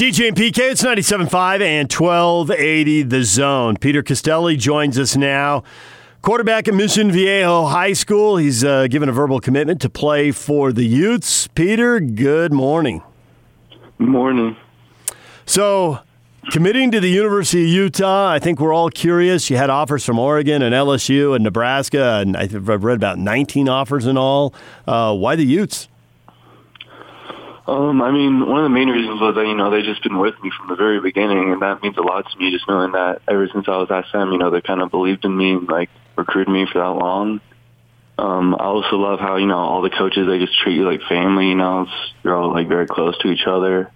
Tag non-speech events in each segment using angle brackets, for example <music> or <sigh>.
DJ and PK, it's 97.5 and 1280 The Zone. Peter Costelli joins us now. Quarterback at Mission Viejo High School. He's uh, given a verbal commitment to play for the Utes. Peter, good morning. Morning. So, committing to the University of Utah, I think we're all curious. You had offers from Oregon and LSU and Nebraska, and I've read about 19 offers in all. Uh, why the Utes? Um, I mean, one of the main reasons was that, you know, they've just been with me from the very beginning, and that means a lot to me, just knowing that ever since I was at SEM, you know, they kind of believed in me and, like, recruited me for that long. Um, I also love how, you know, all the coaches, they just treat you like family, you know, it's, you're all, like, very close to each other.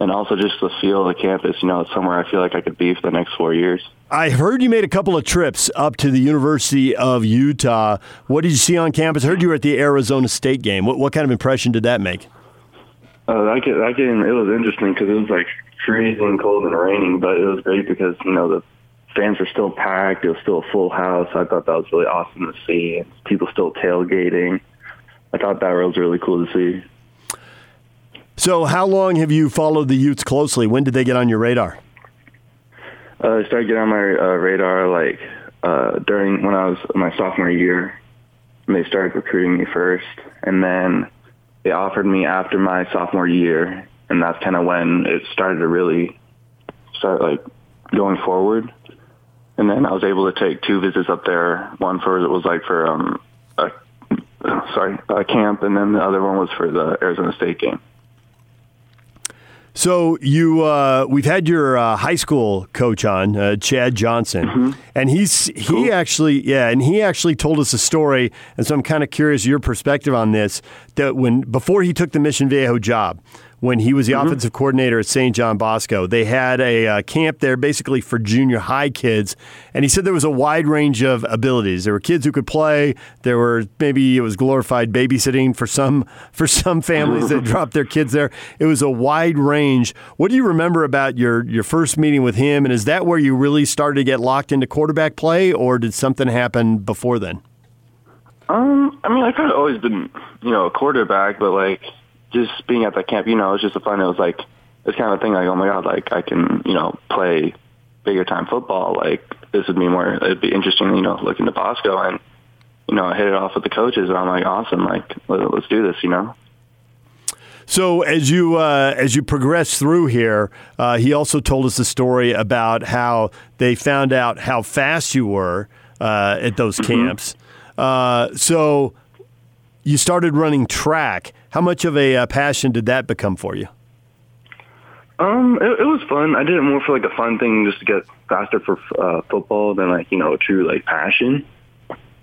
And also just the feel of the campus, you know, it's somewhere I feel like I could be for the next four years. I heard you made a couple of trips up to the University of Utah. What did you see on campus? I heard you were at the Arizona State game. What, what kind of impression did that make? Uh, that, game, that game, it was interesting because it was like freezing cold and raining, but it was great because, you know, the fans were still packed. It was still a full house. I thought that was really awesome to see. People still tailgating. I thought that was really cool to see. So, how long have you followed the Utes closely? When did they get on your radar? Uh, I started getting on my uh, radar like uh, during when I was my sophomore year. And they started recruiting me first, and then they offered me after my sophomore year, and that's kind of when it started to really start like going forward. And then I was able to take two visits up there. One for it was like for um, a, sorry, a camp, and then the other one was for the Arizona State game. So you, uh, we've had your uh, high school coach on, uh, Chad Johnson, mm-hmm. and he's he cool. actually, yeah, and he actually told us a story, and so I'm kind of curious your perspective on this. That when before he took the Mission Viejo job, when he was the mm-hmm. offensive coordinator at St. John Bosco. They had a uh, camp there basically for junior high kids, and he said there was a wide range of abilities. There were kids who could play. There were maybe it was glorified babysitting for some <laughs> for some families that <laughs> dropped their kids there. It was a wide range. What do you remember about your your first meeting with him, and is that where you really started to get locked into quarterback play, or did something happen before then? Um, I mean, I've kind of always been, you know, a quarterback, but like just being at that camp, you know, it was just a fun. It was like this kind of thing. Like, oh my god, like I can, you know, play bigger time football. Like this would be more. It'd be interesting, you know, looking to Bosco and you know, I hit it off with the coaches. And I'm like, awesome. Like let, us do this. You know. So as you uh, as you progress through here, uh, he also told us a story about how they found out how fast you were uh, at those mm-hmm. camps. Mm-hmm. so you started running track. How much of a uh, passion did that become for you? Um, it, it, was fun. I did it more for like a fun thing, just to get faster for uh, football than like you know a true like passion.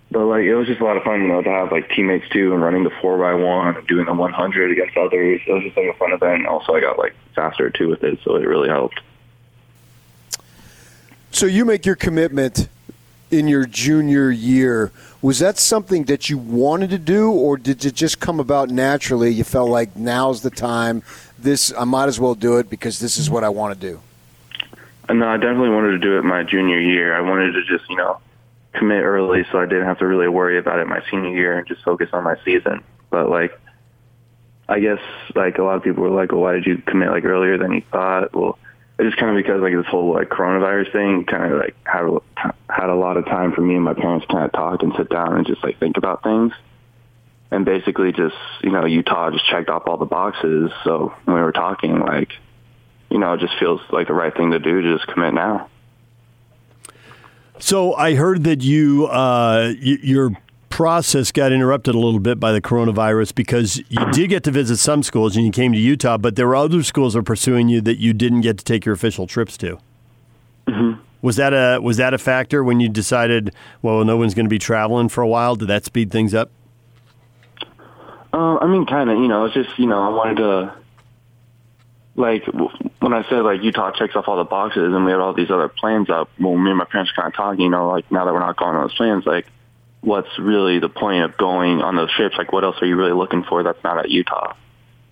But like it was just a lot of fun, you know, to have like teammates too, and running the four by one, and doing the one hundred against others. It was just like a fun event. Also, I got like faster too with it, so it really helped. So you make your commitment in your junior year. Was that something that you wanted to do, or did it just come about naturally? You felt like now's the time. This I might as well do it because this is what I want to do. Uh, no, I definitely wanted to do it my junior year. I wanted to just you know commit early, so I didn't have to really worry about it my senior year and just focus on my season. But like, I guess like a lot of people were like, "Well, why did you commit like earlier than you thought?" Well just kind of because like this whole like coronavirus thing kind of like had had a lot of time for me and my parents kind of talk and sit down and just like think about things. And basically just, you know, Utah just checked off all the boxes. So when we were talking, like, you know, it just feels like the right thing to do to just commit now. So I heard that you, uh, you your process got interrupted a little bit by the coronavirus because you did get to visit some schools and you came to Utah, but there were other schools that are pursuing you that you didn't get to take your official trips to. Mm-hmm. Was that a was that a factor when you decided? Well, no one's going to be traveling for a while. Did that speed things up? Uh, I mean, kind of. You know, it's just you know, I wanted to like when I said like Utah checks off all the boxes and we had all these other plans up. Well, me and my parents kind of talking. You know, like now that we're not going on those plans, like what's really the point of going on those trips? Like, what else are you really looking for that's not at Utah?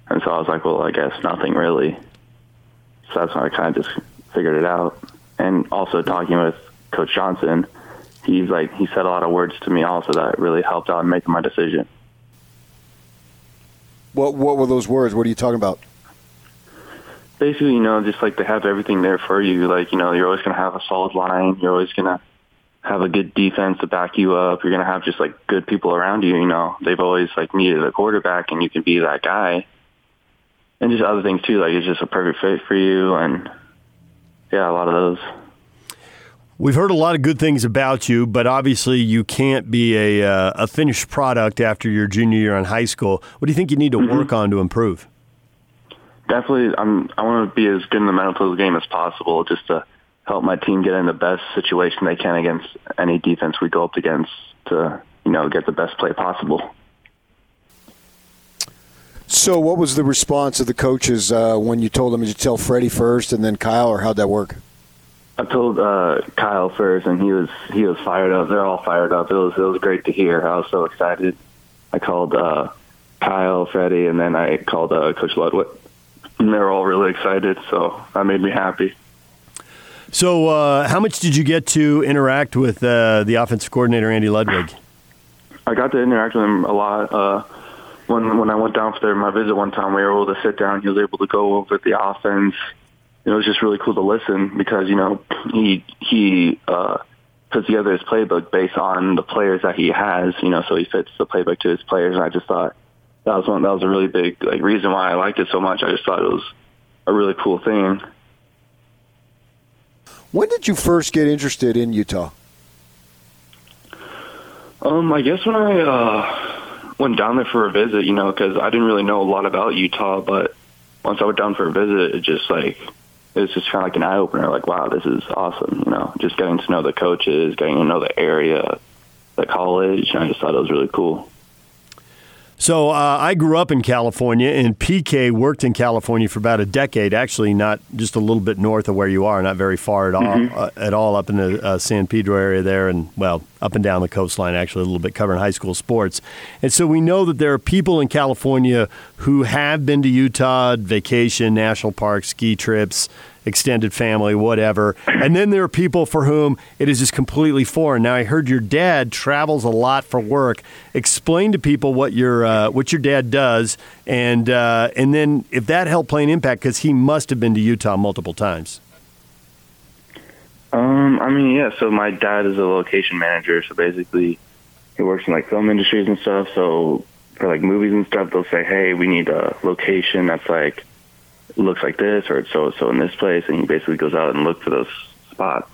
And so I was like, well, I guess nothing really. So that's when I kind of just figured it out. And also talking with Coach Johnson, he's like, he said a lot of words to me also that really helped out in making my decision. What What were those words? What are you talking about? basically, you know, just like they have everything there for you. Like, you know, you're always going to have a solid line. You're always going to have a good defense to back you up. You're going to have just like good people around you. You know, they've always like needed a quarterback and you can be that guy. And just other things too. Like it's just a perfect fit for you. And yeah, a lot of those. We've heard a lot of good things about you, but obviously you can't be a, uh, a finished product after your junior year in high school. What do you think you need to mm-hmm. work on to improve? Definitely, I'm. I want to be as good in the mental game as possible, just to help my team get in the best situation they can against any defense we go up against to you know get the best play possible. So, what was the response of the coaches uh, when you told them? Did you tell Freddie first and then Kyle, or how'd that work? I told uh, Kyle first, and he was he was fired up. They're all fired up. It was it was great to hear. I was so excited. I called uh, Kyle, Freddie, and then I called uh, Coach Ludwig. And they were all really excited, so that made me happy. So, uh, how much did you get to interact with uh, the offensive coordinator Andy Ludwig? I got to interact with him a lot. Uh, when when I went down for my visit one time, we were able to sit down. He was able to go over the offense it was just really cool to listen because you know he he uh, puts together his playbook based on the players that he has. You know, so he fits the playbook to his players, and I just thought that was one that was a really big like reason why I liked it so much. I just thought it was a really cool thing. When did you first get interested in Utah? Um, I guess when I uh, went down there for a visit, you know, because I didn't really know a lot about Utah, but once I went down for a visit, it just like it was just kind of like an eye opener. Like, wow, this is awesome. You know, just getting to know the coaches, getting to know the area, the college. And I just thought it was really cool. So uh, I grew up in California, and PK worked in California for about a decade. Actually, not just a little bit north of where you are, not very far at all. Mm-hmm. Uh, at all up in the uh, San Pedro area there, and well, up and down the coastline. Actually, a little bit covering high school sports. And so we know that there are people in California who have been to Utah, vacation, national parks, ski trips extended family, whatever. And then there are people for whom it is just completely foreign. Now, I heard your dad travels a lot for work. Explain to people what your uh, what your dad does, and uh, and then if that helped play an impact because he must have been to Utah multiple times. Um, I mean, yeah. So my dad is a location manager. So basically, he works in like film industries and stuff. So for like movies and stuff, they'll say, "Hey, we need a location that's like." Looks like this or it's so so in this place, and he basically goes out and looks for those spots.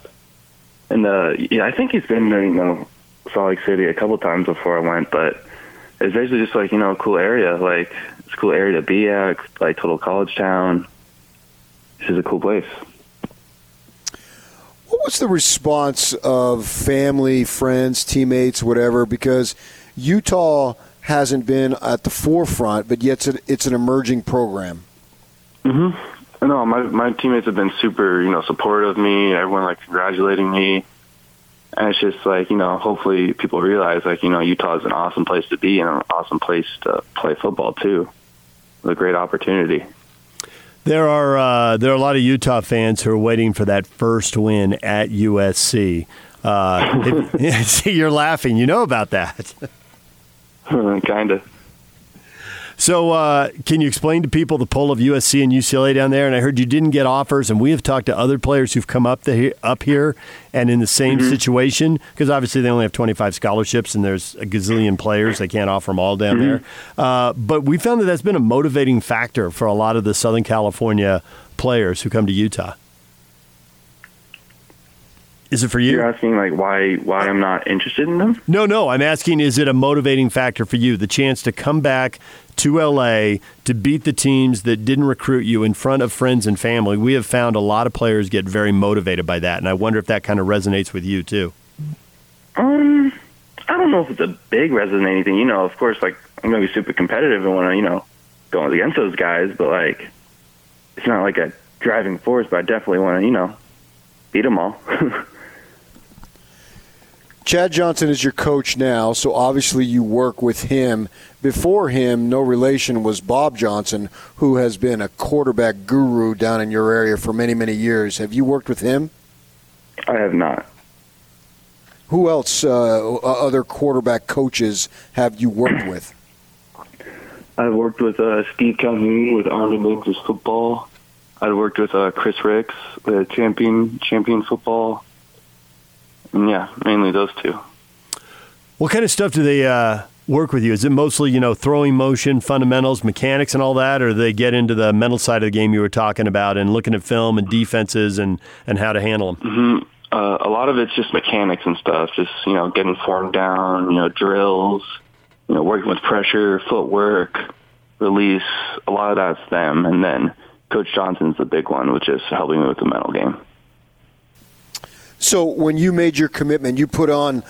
And uh, yeah, I think he's been to you know Salt Lake City a couple times before I went, but it's basically just like you know a cool area, like it's a cool area to be at, like total college town. This is a cool place. What was the response of family, friends, teammates, whatever? Because Utah hasn't been at the forefront, but yet it's, a, it's an emerging program. Mm-hmm. No, my my teammates have been super, you know, supportive of me. Everyone like congratulating me, and it's just like you know, hopefully people realize like you know, Utah is an awesome place to be and an awesome place to play football too. It's a great opportunity. There are uh, there are a lot of Utah fans who are waiting for that first win at USC. Uh, <laughs> if, <laughs> see, you're laughing. You know about that. <laughs> kind of. So, uh, can you explain to people the pull of USC and UCLA down there? And I heard you didn't get offers, and we have talked to other players who've come up the, up here and in the same mm-hmm. situation because obviously they only have 25 scholarships and there's a gazillion players. They can't offer them all down mm-hmm. there. Uh, but we found that that's been a motivating factor for a lot of the Southern California players who come to Utah. Is it for you? You're asking like why why I'm not interested in them? No, no. I'm asking is it a motivating factor for you? The chance to come back to LA to beat the teams that didn't recruit you in front of friends and family. We have found a lot of players get very motivated by that, and I wonder if that kind of resonates with you too. Um, I don't know if it's a big resonating thing. You know, of course, like I'm gonna be super competitive and want to, you know, go against those guys, but like it's not like a driving force. But I definitely want to, you know, beat them all. <laughs> Chad Johnson is your coach now, so obviously you work with him. Before him, no relation was Bob Johnson, who has been a quarterback guru down in your area for many, many years. Have you worked with him? I have not. Who else, uh, other quarterback coaches, have you worked with? I've worked with uh, Steve Calhoun with Army Rangers football. I'd worked with uh, Chris Ricks, the champion champion football, yeah, mainly those two. What kind of stuff do they uh, work with you? Is it mostly you know throwing motion, fundamentals, mechanics, and all that, or do they get into the mental side of the game you were talking about and looking at film and defenses and and how to handle them? Mm-hmm. Uh, a lot of it's just mechanics and stuff, just you know getting formed down, you know drills, you know working with pressure, footwork, release. A lot of that's them, and then Coach Johnson's the big one, which is helping me with the mental game. So when you made your commitment, you put on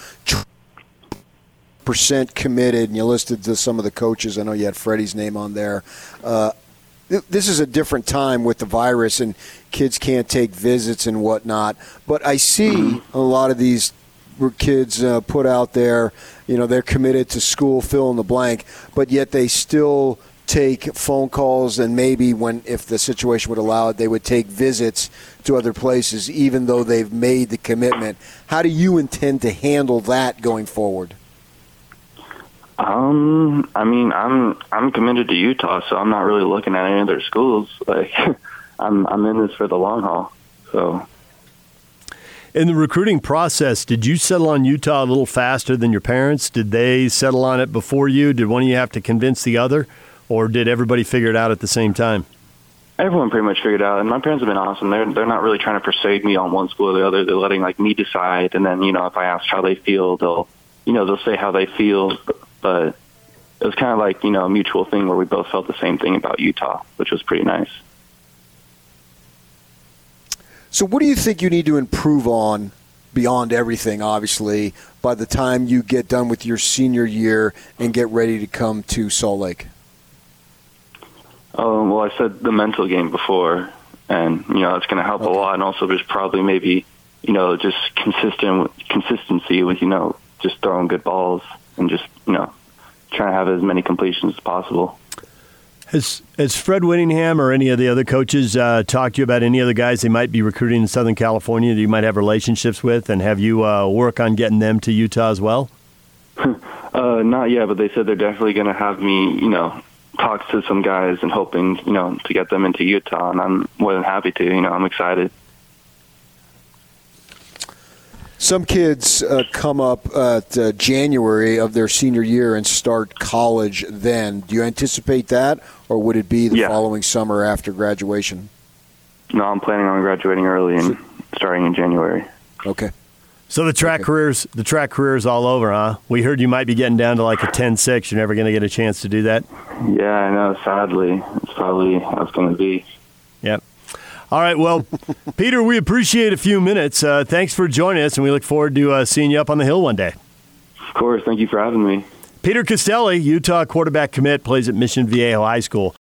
percent committed, and you listed some of the coaches. I know you had Freddie's name on there. Uh, this is a different time with the virus, and kids can't take visits and whatnot. But I see a lot of these kids uh, put out there, you know, they're committed to school, fill in the blank, but yet they still take phone calls and maybe when if the situation would allow it they would take visits to other places even though they've made the commitment how do you intend to handle that going forward um, I mean, I'm I'm committed to Utah, so I'm not really looking at any other schools. <laughs> Like, I'm I'm in this for the long haul. So, in the recruiting process, did you settle on Utah a little faster than your parents? Did they settle on it before you? Did one of you have to convince the other, or did everybody figure it out at the same time? Everyone pretty much figured out, and my parents have been awesome. They're they're not really trying to persuade me on one school or the other. They're letting like me decide, and then you know if I ask how they feel, they'll you know they'll say how they feel but it was kind of like you know a mutual thing where we both felt the same thing about Utah, which was pretty nice. So, what do you think you need to improve on beyond everything? Obviously, by the time you get done with your senior year and get ready to come to Salt Lake. Um, well, I said the mental game before, and you know it's going to help okay. a lot. And also, there's probably maybe you know just consistent consistency with you know just throwing good balls and just you know trying to have as many completions as possible. Has has Fred Whittingham or any of the other coaches uh, talked to you about any other guys they might be recruiting in Southern California that you might have relationships with, and have you uh, work on getting them to Utah as well? <laughs> uh, not yet, but they said they're definitely going to have me, you know, talk to some guys and hoping, you know, to get them into Utah, and I'm more than happy to. You know, I'm excited. Some kids uh, come up at uh, January of their senior year and start college then. Do you anticipate that, or would it be the yeah. following summer after graduation? No, I'm planning on graduating early and starting in January. Okay. So the track careers, the track careers all over, huh? We heard you might be getting down to like a 10-6. You're never going to get a chance to do that. Yeah, I know. Sadly, it's probably how it's going to be. Yep. All right. Well, <laughs> Peter, we appreciate a few minutes. Uh, thanks for joining us, and we look forward to uh, seeing you up on the hill one day. Of course. Thank you for having me. Peter Costelli, Utah quarterback commit, plays at Mission Viejo High School.